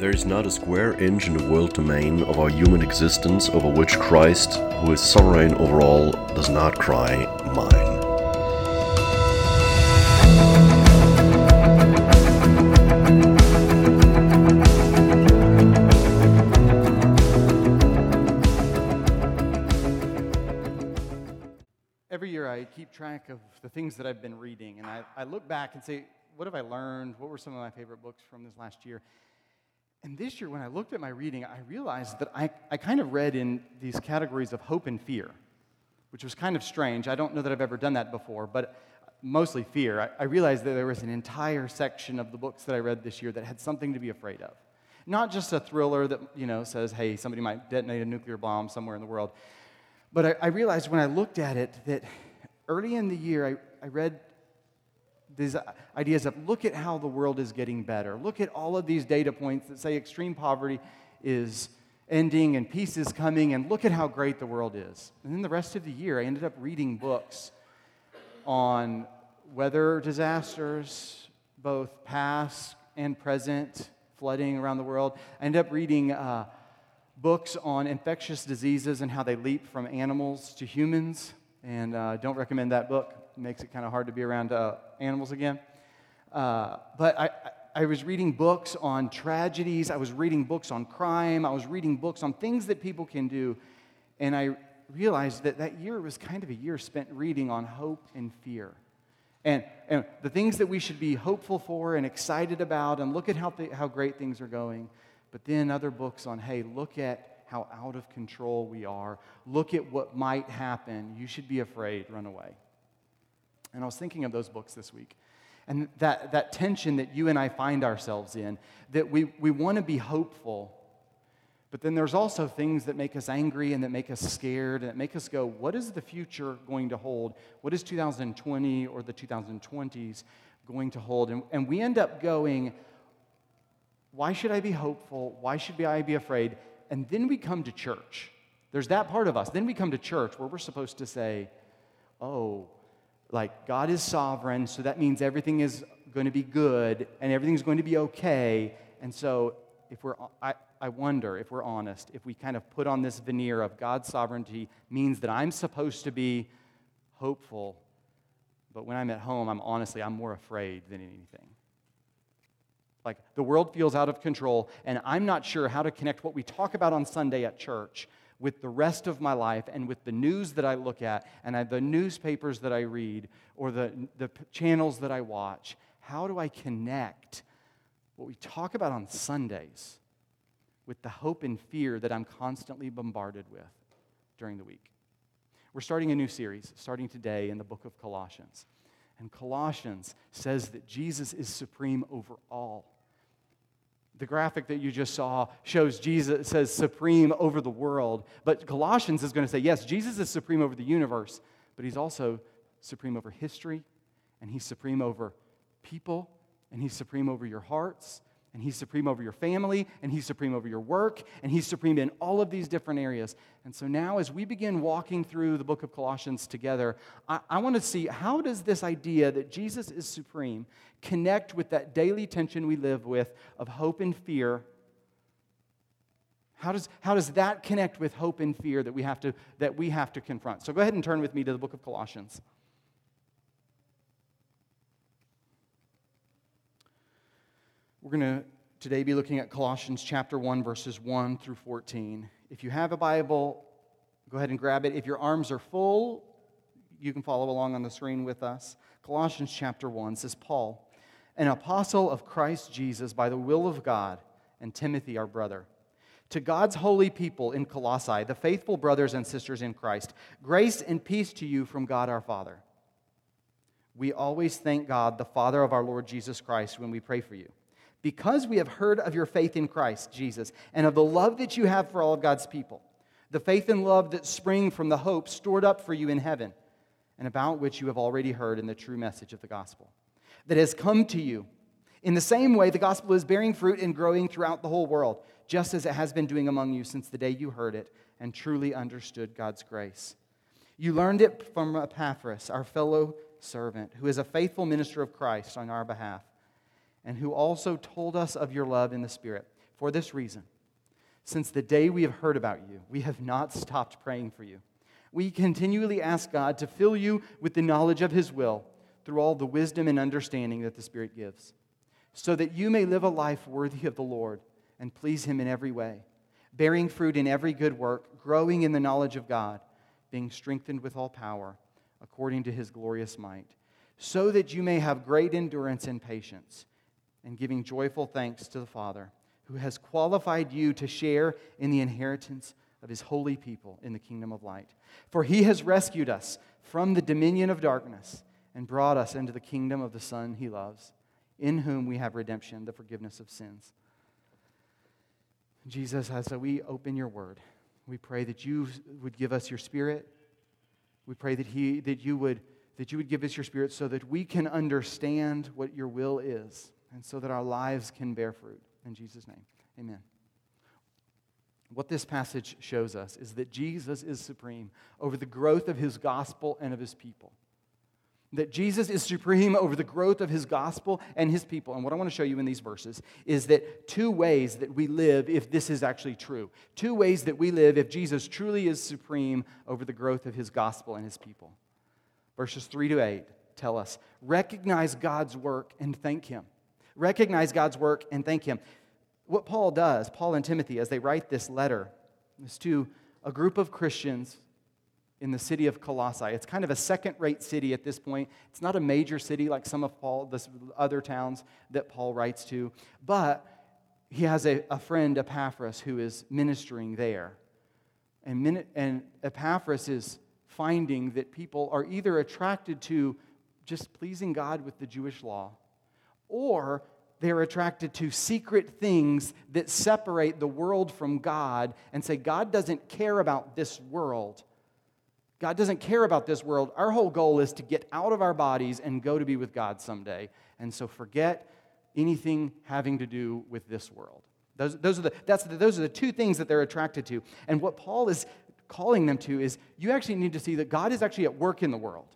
There is not a square inch in the world domain of our human existence over which Christ, who is sovereign over all, does not cry, Mine. Every year I keep track of the things that I've been reading, and I, I look back and say, what have I learned? What were some of my favorite books from this last year? And this year, when I looked at my reading, I realized that I, I kind of read in these categories of hope and fear, which was kind of strange. I don't know that I've ever done that before, but mostly fear. I, I realized that there was an entire section of the books that I read this year that had something to be afraid of. Not just a thriller that, you know, says, hey, somebody might detonate a nuclear bomb somewhere in the world. But I, I realized when I looked at it that early in the year, I, I read these ideas of look at how the world is getting better. Look at all of these data points that say extreme poverty is ending and peace is coming, and look at how great the world is. And then the rest of the year, I ended up reading books on weather disasters, both past and present, flooding around the world. I ended up reading uh, books on infectious diseases and how they leap from animals to humans, and uh, don't recommend that book makes it kind of hard to be around uh, animals again. Uh, but I, I was reading books on tragedies, I was reading books on crime, I was reading books on things that people can do. And I realized that that year was kind of a year spent reading on hope and fear. And, and the things that we should be hopeful for and excited about, and look at how, th- how great things are going. But then other books on, hey, look at how out of control we are. Look at what might happen. You should be afraid, run away. And I was thinking of those books this week. And that, that tension that you and I find ourselves in, that we, we want to be hopeful, but then there's also things that make us angry and that make us scared and that make us go, what is the future going to hold? What is 2020 or the 2020s going to hold? And, and we end up going, why should I be hopeful? Why should I be afraid? And then we come to church. There's that part of us. Then we come to church where we're supposed to say, oh, like God is sovereign, so that means everything is going to be good and everything's going to be okay. And so, if we're, I, I wonder if we're honest, if we kind of put on this veneer of God's sovereignty means that I'm supposed to be hopeful, but when I'm at home, I'm honestly, I'm more afraid than anything. Like the world feels out of control, and I'm not sure how to connect what we talk about on Sunday at church with the rest of my life and with the news that I look at and the newspapers that I read or the, the channels that I watch? How do I connect what we talk about on Sundays with the hope and fear that I'm constantly bombarded with during the week? We're starting a new series, starting today in the book of Colossians. And Colossians says that Jesus is supreme over all. The graphic that you just saw shows Jesus says supreme over the world. But Colossians is going to say, yes, Jesus is supreme over the universe, but he's also supreme over history, and he's supreme over people, and he's supreme over your hearts, and He's supreme over your family, and He's supreme over your work, and He's supreme in all of these different areas. And so now, as we begin walking through the book of Colossians together, I, I want to see how does this idea that Jesus is supreme connect with that daily tension we live with of hope and fear. How does, how does that connect with hope and fear that we, have to, that we have to confront? So go ahead and turn with me to the book of Colossians. We're going to today be looking at Colossians chapter 1, verses 1 through 14. If you have a Bible, go ahead and grab it. If your arms are full, you can follow along on the screen with us. Colossians chapter 1 says, Paul, an apostle of Christ Jesus by the will of God, and Timothy, our brother. To God's holy people in Colossae, the faithful brothers and sisters in Christ, grace and peace to you from God our Father. We always thank God, the Father of our Lord Jesus Christ, when we pray for you because we have heard of your faith in Christ Jesus and of the love that you have for all of God's people, the faith and love that spring from the hope stored up for you in heaven, and about which you have already heard in the true message of the gospel, that has come to you. In the same way, the gospel is bearing fruit and growing throughout the whole world, just as it has been doing among you since the day you heard it and truly understood God's grace. You learned it from Epaphras, our fellow servant, who is a faithful minister of Christ on our behalf and who also told us of your love in the Spirit. For this reason, since the day we have heard about you, we have not stopped praying for you. We continually ask God to fill you with the knowledge of His will through all the wisdom and understanding that the Spirit gives, so that you may live a life worthy of the Lord and please Him in every way, bearing fruit in every good work, growing in the knowledge of God, being strengthened with all power according to His glorious might, so that you may have great endurance and patience, and giving joyful thanks to the Father who has qualified you to share in the inheritance of his holy people in the kingdom of light. For he has rescued us from the dominion of darkness and brought us into the kingdom of the Son he loves, in whom we have redemption, the forgiveness of sins. Jesus, as we open your word, we pray that you would give us your spirit. We pray that, he, that, you would, that you would give us your spirit so that we can understand what your will is and so that our lives can bear fruit. In Jesus' name, amen. What this passage shows us is that Jesus is supreme over the growth of his gospel and of his people. That Jesus is supreme over the growth of his gospel and his people. And what I want to show you in these verses is that two ways that we live if this is actually true. Two ways that we live if Jesus truly is supreme over the growth of his gospel and his people. Verses 3 to 8 tell us recognize God's work and thank him recognize God's work, and thank Him. What Paul does, Paul and Timothy, as they write this letter, is to a group of Christians in the city of Colossae. It's kind of a second rate city at this point. It's not a major city like some of Paul, the other towns that Paul writes to, but he has a, a friend, Epaphras, who is ministering there. And, and Epaphras is finding that people are either attracted to just pleasing God with the Jewish law or they're attracted to secret things that separate the world from God and say, God doesn't care about this world. God doesn't care about this world. Our whole goal is to get out of our bodies and go to be with God someday. And so forget anything having to do with this world. Those, those, are the, that's the, those are the two things that they're attracted to. And what Paul is calling them to is you actually need to see that God is actually at work in the world.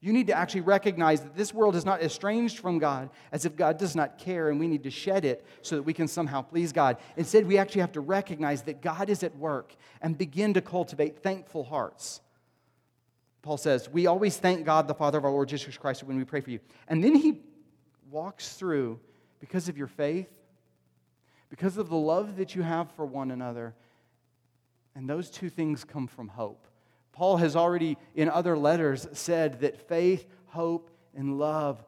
You need to actually recognize that this world is not estranged from God as if God does not care and we need to shed it so that we can somehow please God. Instead, we actually have to recognize that God is at work and begin to cultivate thankful hearts. Paul says, We always thank God, the Father of our Lord Jesus Christ, when we pray for you. And then he walks through, because of your faith, because of the love that you have for one another, and those two things come from hope. Paul has already, in other letters, said that faith, hope, and love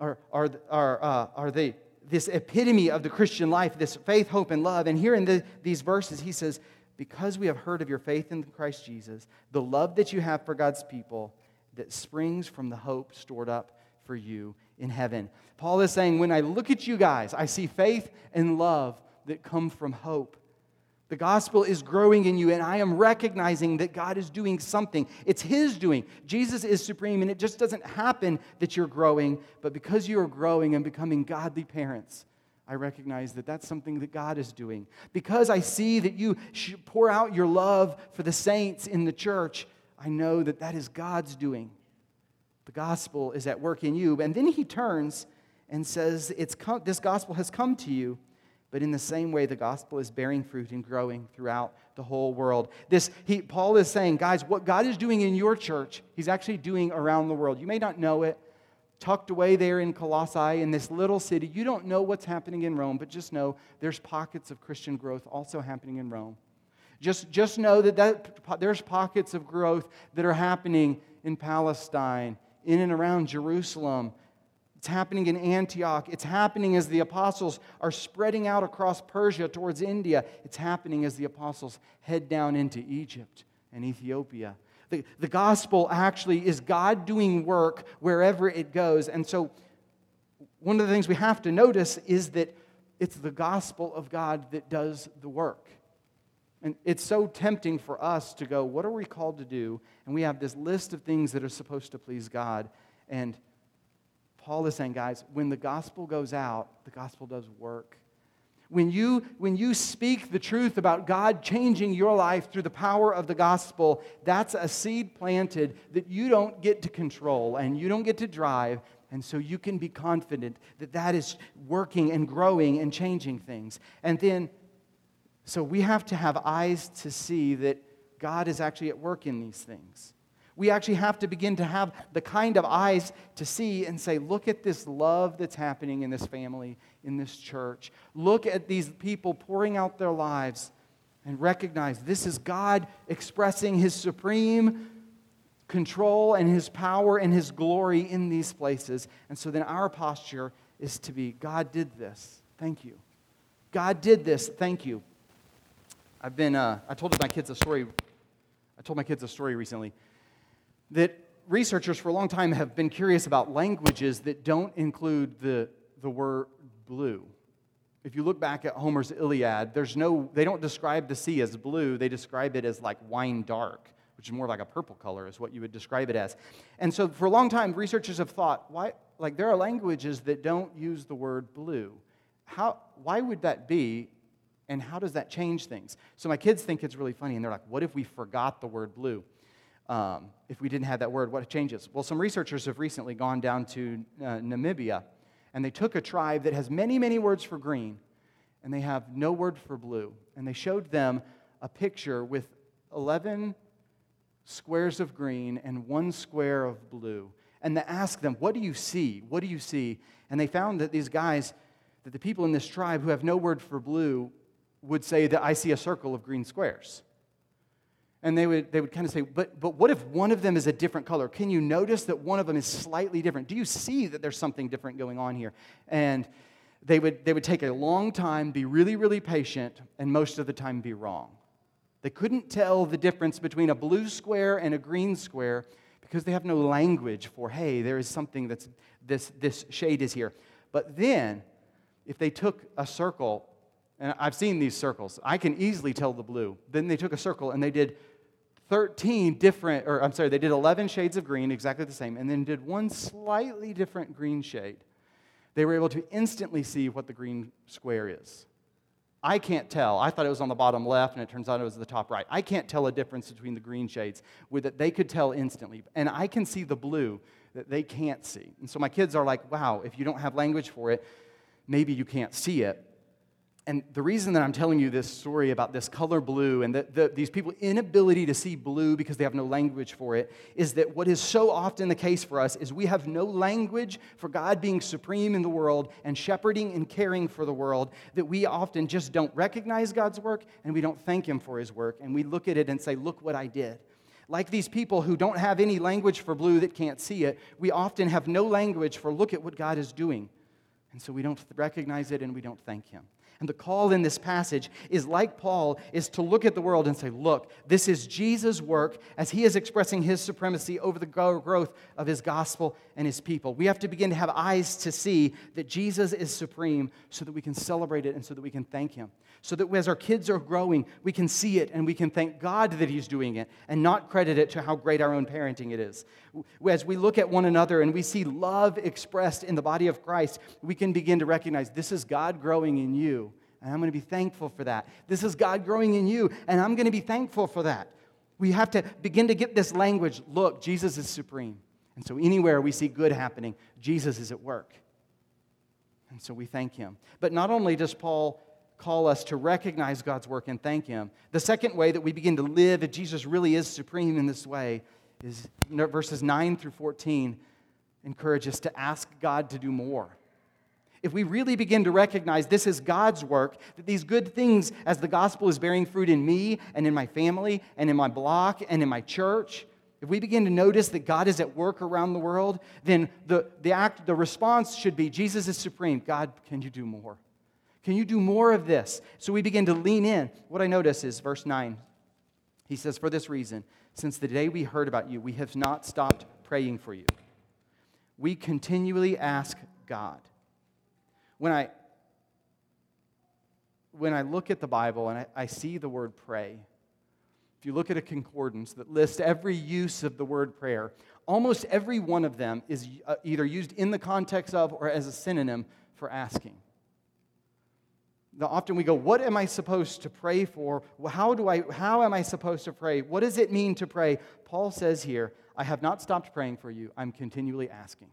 are, are, are, uh, are the, this epitome of the Christian life, this faith, hope, and love. And here in the, these verses, he says, Because we have heard of your faith in Christ Jesus, the love that you have for God's people that springs from the hope stored up for you in heaven. Paul is saying, When I look at you guys, I see faith and love that come from hope. The gospel is growing in you, and I am recognizing that God is doing something. It's His doing. Jesus is supreme, and it just doesn't happen that you're growing, but because you are growing and becoming godly parents, I recognize that that's something that God is doing. Because I see that you pour out your love for the saints in the church, I know that that is God's doing. The gospel is at work in you. And then he turns and says, it's come, This gospel has come to you but in the same way, the gospel is bearing fruit and growing throughout the whole world. This, he, Paul is saying, guys, what God is doing in your church, he's actually doing around the world. You may not know it. Tucked away there in Colossae, in this little city, you don't know what's happening in Rome, but just know there's pockets of Christian growth also happening in Rome. Just, just know that, that there's pockets of growth that are happening in Palestine, in and around Jerusalem, it's happening in Antioch. It's happening as the apostles are spreading out across Persia towards India. It's happening as the apostles head down into Egypt and Ethiopia. The, the gospel actually is God doing work wherever it goes. And so, one of the things we have to notice is that it's the gospel of God that does the work. And it's so tempting for us to go, What are we called to do? And we have this list of things that are supposed to please God. And Paul is saying, guys, when the gospel goes out, the gospel does work. When you, when you speak the truth about God changing your life through the power of the gospel, that's a seed planted that you don't get to control and you don't get to drive, And so you can be confident that that is working and growing and changing things. And then, so we have to have eyes to see that God is actually at work in these things. We actually have to begin to have the kind of eyes to see and say, look at this love that's happening in this family, in this church. Look at these people pouring out their lives and recognize this is God expressing his supreme control and his power and his glory in these places. And so then our posture is to be God did this. Thank you. God did this. Thank you. I've been, uh, I told my kids a story. I told my kids a story recently that researchers for a long time have been curious about languages that don't include the, the word blue. If you look back at Homer's Iliad, there's no, they don't describe the sea as blue, they describe it as like wine dark, which is more like a purple color, is what you would describe it as. And so for a long time, researchers have thought, why, like there are languages that don't use the word blue. How, why would that be? And how does that change things? So my kids think it's really funny, and they're like, what if we forgot the word blue? Um, if we didn't have that word, what changes? Well, some researchers have recently gone down to uh, Namibia and they took a tribe that has many, many words for green, and they have no word for blue. And they showed them a picture with 11 squares of green and one square of blue. And they asked them, What do you see? What do you see? And they found that these guys, that the people in this tribe who have no word for blue, would say that I see a circle of green squares and they would, they would kind of say, but, but what if one of them is a different color? Can you notice that one of them is slightly different? Do you see that there's something different going on here? And they would, they would take a long time, be really, really patient, and most of the time be wrong. They couldn't tell the difference between a blue square and a green square because they have no language for, hey, there is something that's, this, this shade is here. But then, if they took a circle, and I've seen these circles, I can easily tell the blue. Then they took a circle and they did 13 different, or I'm sorry, they did 11 shades of green, exactly the same, and then did one slightly different green shade. They were able to instantly see what the green square is. I can't tell. I thought it was on the bottom left, and it turns out it was the top right. I can't tell a difference between the green shades with that They could tell instantly. And I can see the blue that they can't see. And so my kids are like, wow, if you don't have language for it, maybe you can't see it. And the reason that I'm telling you this story about this color blue and the, the, these people inability to see blue because they have no language for it is that what is so often the case for us is we have no language for God being supreme in the world and shepherding and caring for the world that we often just don't recognize God's work and we don't thank Him for His work and we look at it and say, Look what I did. Like these people who don't have any language for blue that can't see it, we often have no language for look at what God is doing. And so we don't recognize it and we don't thank Him. And the call in this passage is like Paul, is to look at the world and say, look, this is Jesus' work as he is expressing his supremacy over the growth of his gospel and his people. We have to begin to have eyes to see that Jesus is supreme so that we can celebrate it and so that we can thank him. So that as our kids are growing, we can see it and we can thank God that he's doing it and not credit it to how great our own parenting it is. As we look at one another and we see love expressed in the body of Christ, we can begin to recognize this is God growing in you and I'm going to be thankful for that. This is God growing in you, and I'm going to be thankful for that. We have to begin to get this language look, Jesus is supreme. And so, anywhere we see good happening, Jesus is at work. And so, we thank him. But not only does Paul call us to recognize God's work and thank him, the second way that we begin to live if Jesus really is supreme in this way is verses 9 through 14 encourage us to ask God to do more if we really begin to recognize this is God's work, that these good things, as the gospel is bearing fruit in me and in my family and in my block and in my church, if we begin to notice that God is at work around the world, then the, the, act, the response should be Jesus is supreme. God, can you do more? Can you do more of this? So we begin to lean in. What I notice is verse 9. He says, For this reason, since the day we heard about you, we have not stopped praying for you. We continually ask God when I, when I look at the Bible and I, I see the word pray, if you look at a concordance that lists every use of the word prayer, almost every one of them is uh, either used in the context of or as a synonym for asking. Often we go, What am I supposed to pray for? How, do I, how am I supposed to pray? What does it mean to pray? Paul says here, I have not stopped praying for you, I'm continually asking.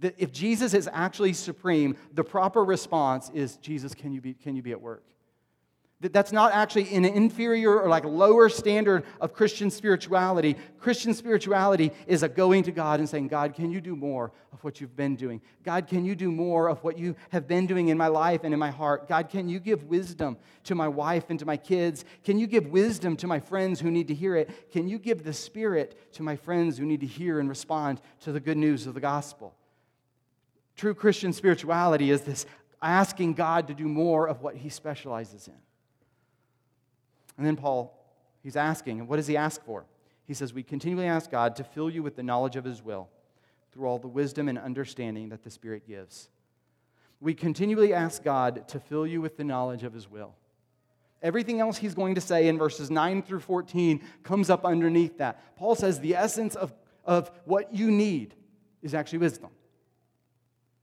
That if Jesus is actually supreme, the proper response is Jesus, can you be, can you be at work? That that's not actually an inferior or like lower standard of Christian spirituality. Christian spirituality is a going to God and saying, God, can you do more of what you've been doing? God, can you do more of what you have been doing in my life and in my heart? God, can you give wisdom to my wife and to my kids? Can you give wisdom to my friends who need to hear it? Can you give the Spirit to my friends who need to hear and respond to the good news of the gospel? True Christian spirituality is this asking God to do more of what he specializes in. And then Paul, he's asking, and what does he ask for? He says, We continually ask God to fill you with the knowledge of his will through all the wisdom and understanding that the Spirit gives. We continually ask God to fill you with the knowledge of his will. Everything else he's going to say in verses 9 through 14 comes up underneath that. Paul says the essence of, of what you need is actually wisdom.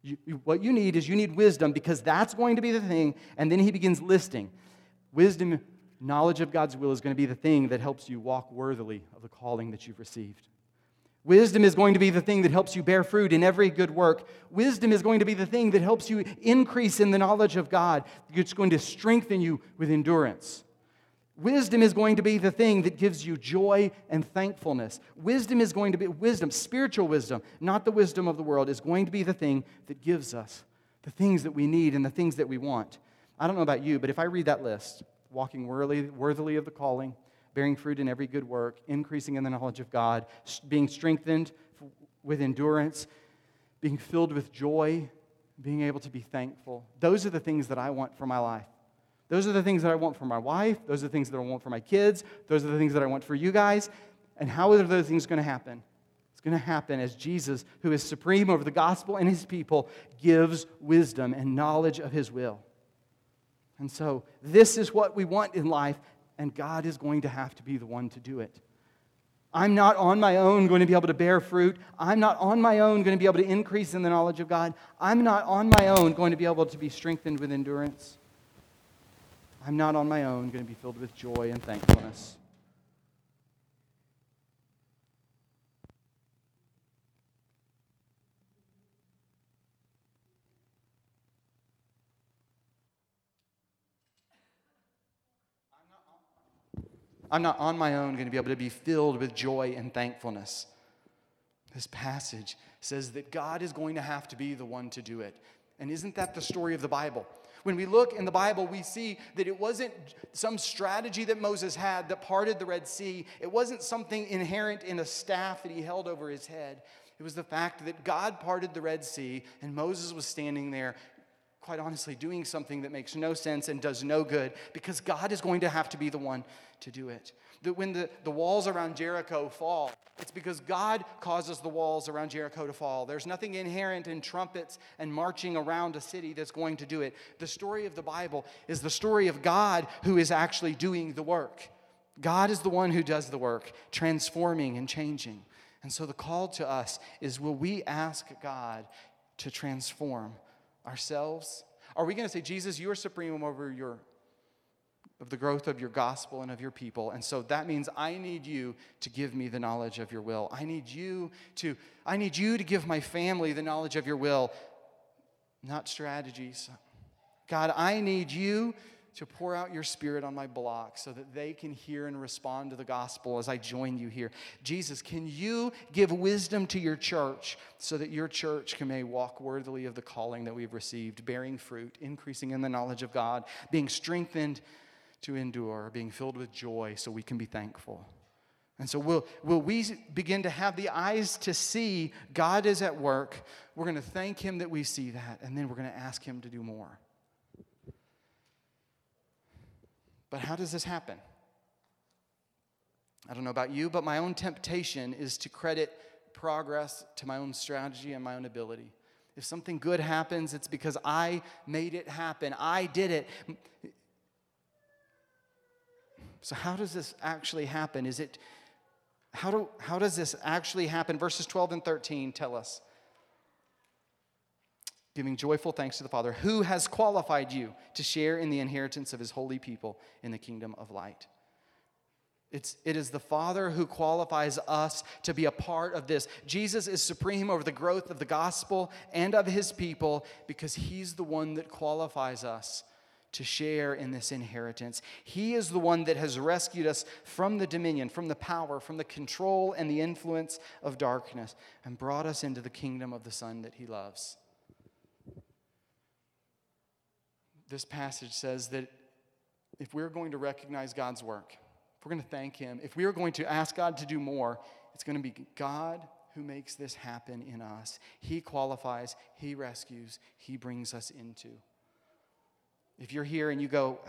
You, what you need is you need wisdom because that's going to be the thing. And then he begins listing wisdom knowledge of God's will is going to be the thing that helps you walk worthily of the calling that you've received. Wisdom is going to be the thing that helps you bear fruit in every good work. Wisdom is going to be the thing that helps you increase in the knowledge of God. It's going to strengthen you with endurance. Wisdom is going to be the thing that gives you joy and thankfulness. Wisdom is going to be wisdom, spiritual wisdom, not the wisdom of the world, is going to be the thing that gives us the things that we need and the things that we want. I don't know about you, but if I read that list, walking worthily, worthily of the calling, bearing fruit in every good work, increasing in the knowledge of God, being strengthened with endurance, being filled with joy, being able to be thankful. Those are the things that I want for my life. Those are the things that I want for my wife. Those are the things that I want for my kids. Those are the things that I want for you guys. And how are those things going to happen? It's going to happen as Jesus, who is supreme over the gospel and his people, gives wisdom and knowledge of his will. And so, this is what we want in life, and God is going to have to be the one to do it. I'm not on my own going to be able to bear fruit. I'm not on my own going to be able to increase in the knowledge of God. I'm not on my own going to be able to be strengthened with endurance. I'm not on my own going to be filled with joy and thankfulness. I'm not on my own going to be able to be filled with joy and thankfulness. This passage says that God is going to have to be the one to do it. And isn't that the story of the Bible? When we look in the Bible, we see that it wasn't some strategy that Moses had that parted the Red Sea. It wasn't something inherent in a staff that he held over his head. It was the fact that God parted the Red Sea and Moses was standing there quite honestly, doing something that makes no sense and does no good because God is going to have to be the one to do it. That when the, the walls around Jericho fall, it's because God causes the walls around Jericho to fall. There's nothing inherent in trumpets and marching around a city that's going to do it. The story of the Bible is the story of God who is actually doing the work. God is the one who does the work, transforming and changing. And so the call to us is will we ask God to transform ourselves? Are we going to say, Jesus, you are supreme over your of the growth of your gospel and of your people. And so that means I need you to give me the knowledge of your will. I need you to I need you to give my family the knowledge of your will, not strategies. God, I need you to pour out your spirit on my block so that they can hear and respond to the gospel as I join you here. Jesus, can you give wisdom to your church so that your church can may walk worthily of the calling that we've received, bearing fruit, increasing in the knowledge of God, being strengthened to endure, being filled with joy so we can be thankful. And so, will, will we begin to have the eyes to see God is at work? We're going to thank Him that we see that, and then we're going to ask Him to do more. But how does this happen? I don't know about you, but my own temptation is to credit progress to my own strategy and my own ability. If something good happens, it's because I made it happen. I did it. So, how does this actually happen? Is it, how, do, how does this actually happen? Verses 12 and 13 tell us giving joyful thanks to the Father, who has qualified you to share in the inheritance of his holy people in the kingdom of light. It's, it is the Father who qualifies us to be a part of this. Jesus is supreme over the growth of the gospel and of his people because he's the one that qualifies us to share in this inheritance. He is the one that has rescued us from the dominion, from the power, from the control and the influence of darkness, and brought us into the kingdom of the Son that he loves. This passage says that if we're going to recognize God's work, if we're going to thank Him, if we are going to ask God to do more, it's going to be God who makes this happen in us. He qualifies, He rescues, He brings us into. If you're here and you go,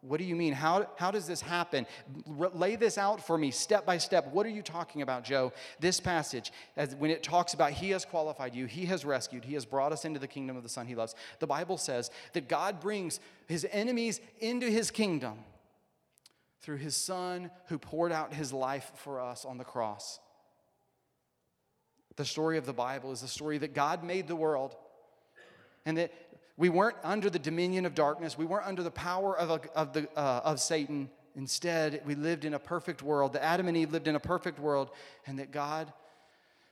What do you mean? How, how does this happen? lay this out for me step by step. What are you talking about, Joe? This passage, as, when it talks about He has qualified you, He has rescued, He has brought us into the kingdom of the Son He loves, the Bible says that God brings His enemies into His kingdom through his son who poured out his life for us on the cross. The story of the Bible is the story that God made the world and that we weren't under the dominion of darkness, we weren't under the power of, a, of, the, uh, of Satan. Instead, we lived in a perfect world. That Adam and Eve lived in a perfect world, and that God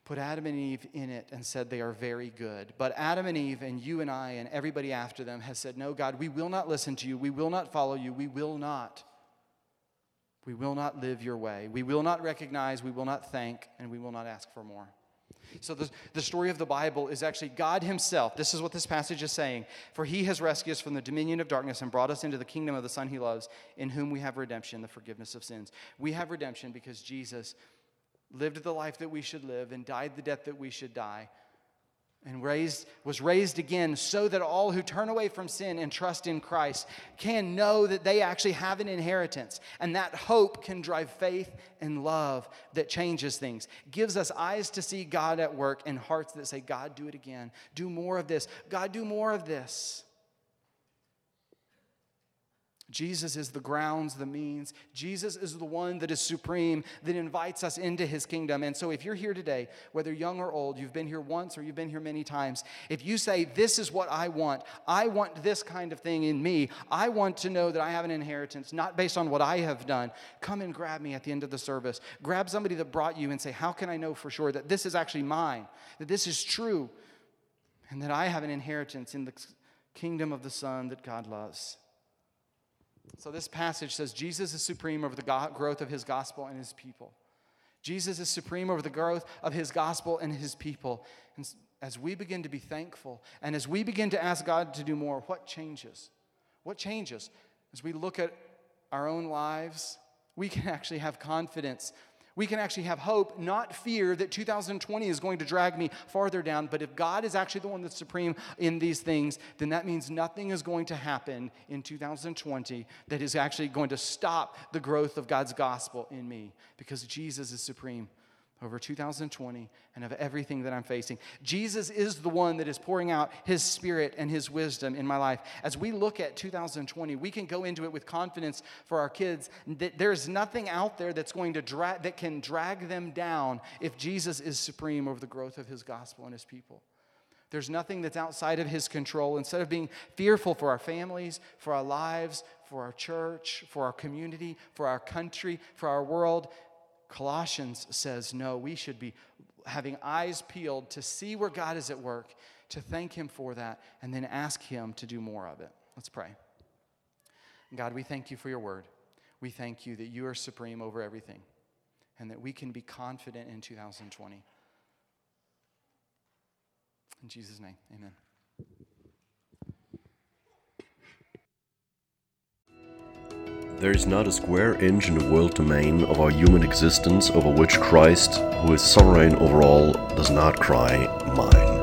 put Adam and Eve in it and said they are very good. But Adam and Eve and you and I and everybody after them has said, No, God, we will not listen to you. We will not follow you. We will not we will not live your way. We will not recognize, we will not thank, and we will not ask for more. So, the, the story of the Bible is actually God Himself. This is what this passage is saying. For He has rescued us from the dominion of darkness and brought us into the kingdom of the Son He loves, in whom we have redemption, the forgiveness of sins. We have redemption because Jesus lived the life that we should live and died the death that we should die and raised, was raised again so that all who turn away from sin and trust in Christ can know that they actually have an inheritance. And that hope can drive faith and love that changes things, gives us eyes to see God at work and hearts that say, God, do it again. Do more of this. God, do more of this. Jesus is the grounds, the means. Jesus is the one that is supreme, that invites us into his kingdom. And so, if you're here today, whether young or old, you've been here once or you've been here many times, if you say, This is what I want, I want this kind of thing in me, I want to know that I have an inheritance, not based on what I have done, come and grab me at the end of the service. Grab somebody that brought you and say, How can I know for sure that this is actually mine, that this is true, and that I have an inheritance in the kingdom of the Son that God loves? So, this passage says Jesus is supreme over the growth of his gospel and his people. Jesus is supreme over the growth of his gospel and his people. And as we begin to be thankful and as we begin to ask God to do more, what changes? What changes? As we look at our own lives, we can actually have confidence we can actually have hope, not fear that 2020 is going to drag me farther down. But if God is actually the one that's supreme in these things, then that means nothing is going to happen in 2020 that is actually going to stop the growth of God's gospel in me because Jesus is supreme over 2020 and of everything that I'm facing. Jesus is the one that is pouring out his spirit and his wisdom in my life. As we look at 2020, we can go into it with confidence for our kids that there's nothing out there that's going to drag that can drag them down if Jesus is supreme over the growth of his gospel and his people. There's nothing that's outside of his control. Instead of being fearful for our families, for our lives, for our church, for our community, for our country, for our world, Colossians says, no, we should be having eyes peeled to see where God is at work, to thank Him for that, and then ask Him to do more of it. Let's pray. God, we thank you for your word. We thank you that you are supreme over everything and that we can be confident in 2020. In Jesus' name, amen. There is not a square inch in the world domain of our human existence over which Christ, who is sovereign over all, does not cry, Mine.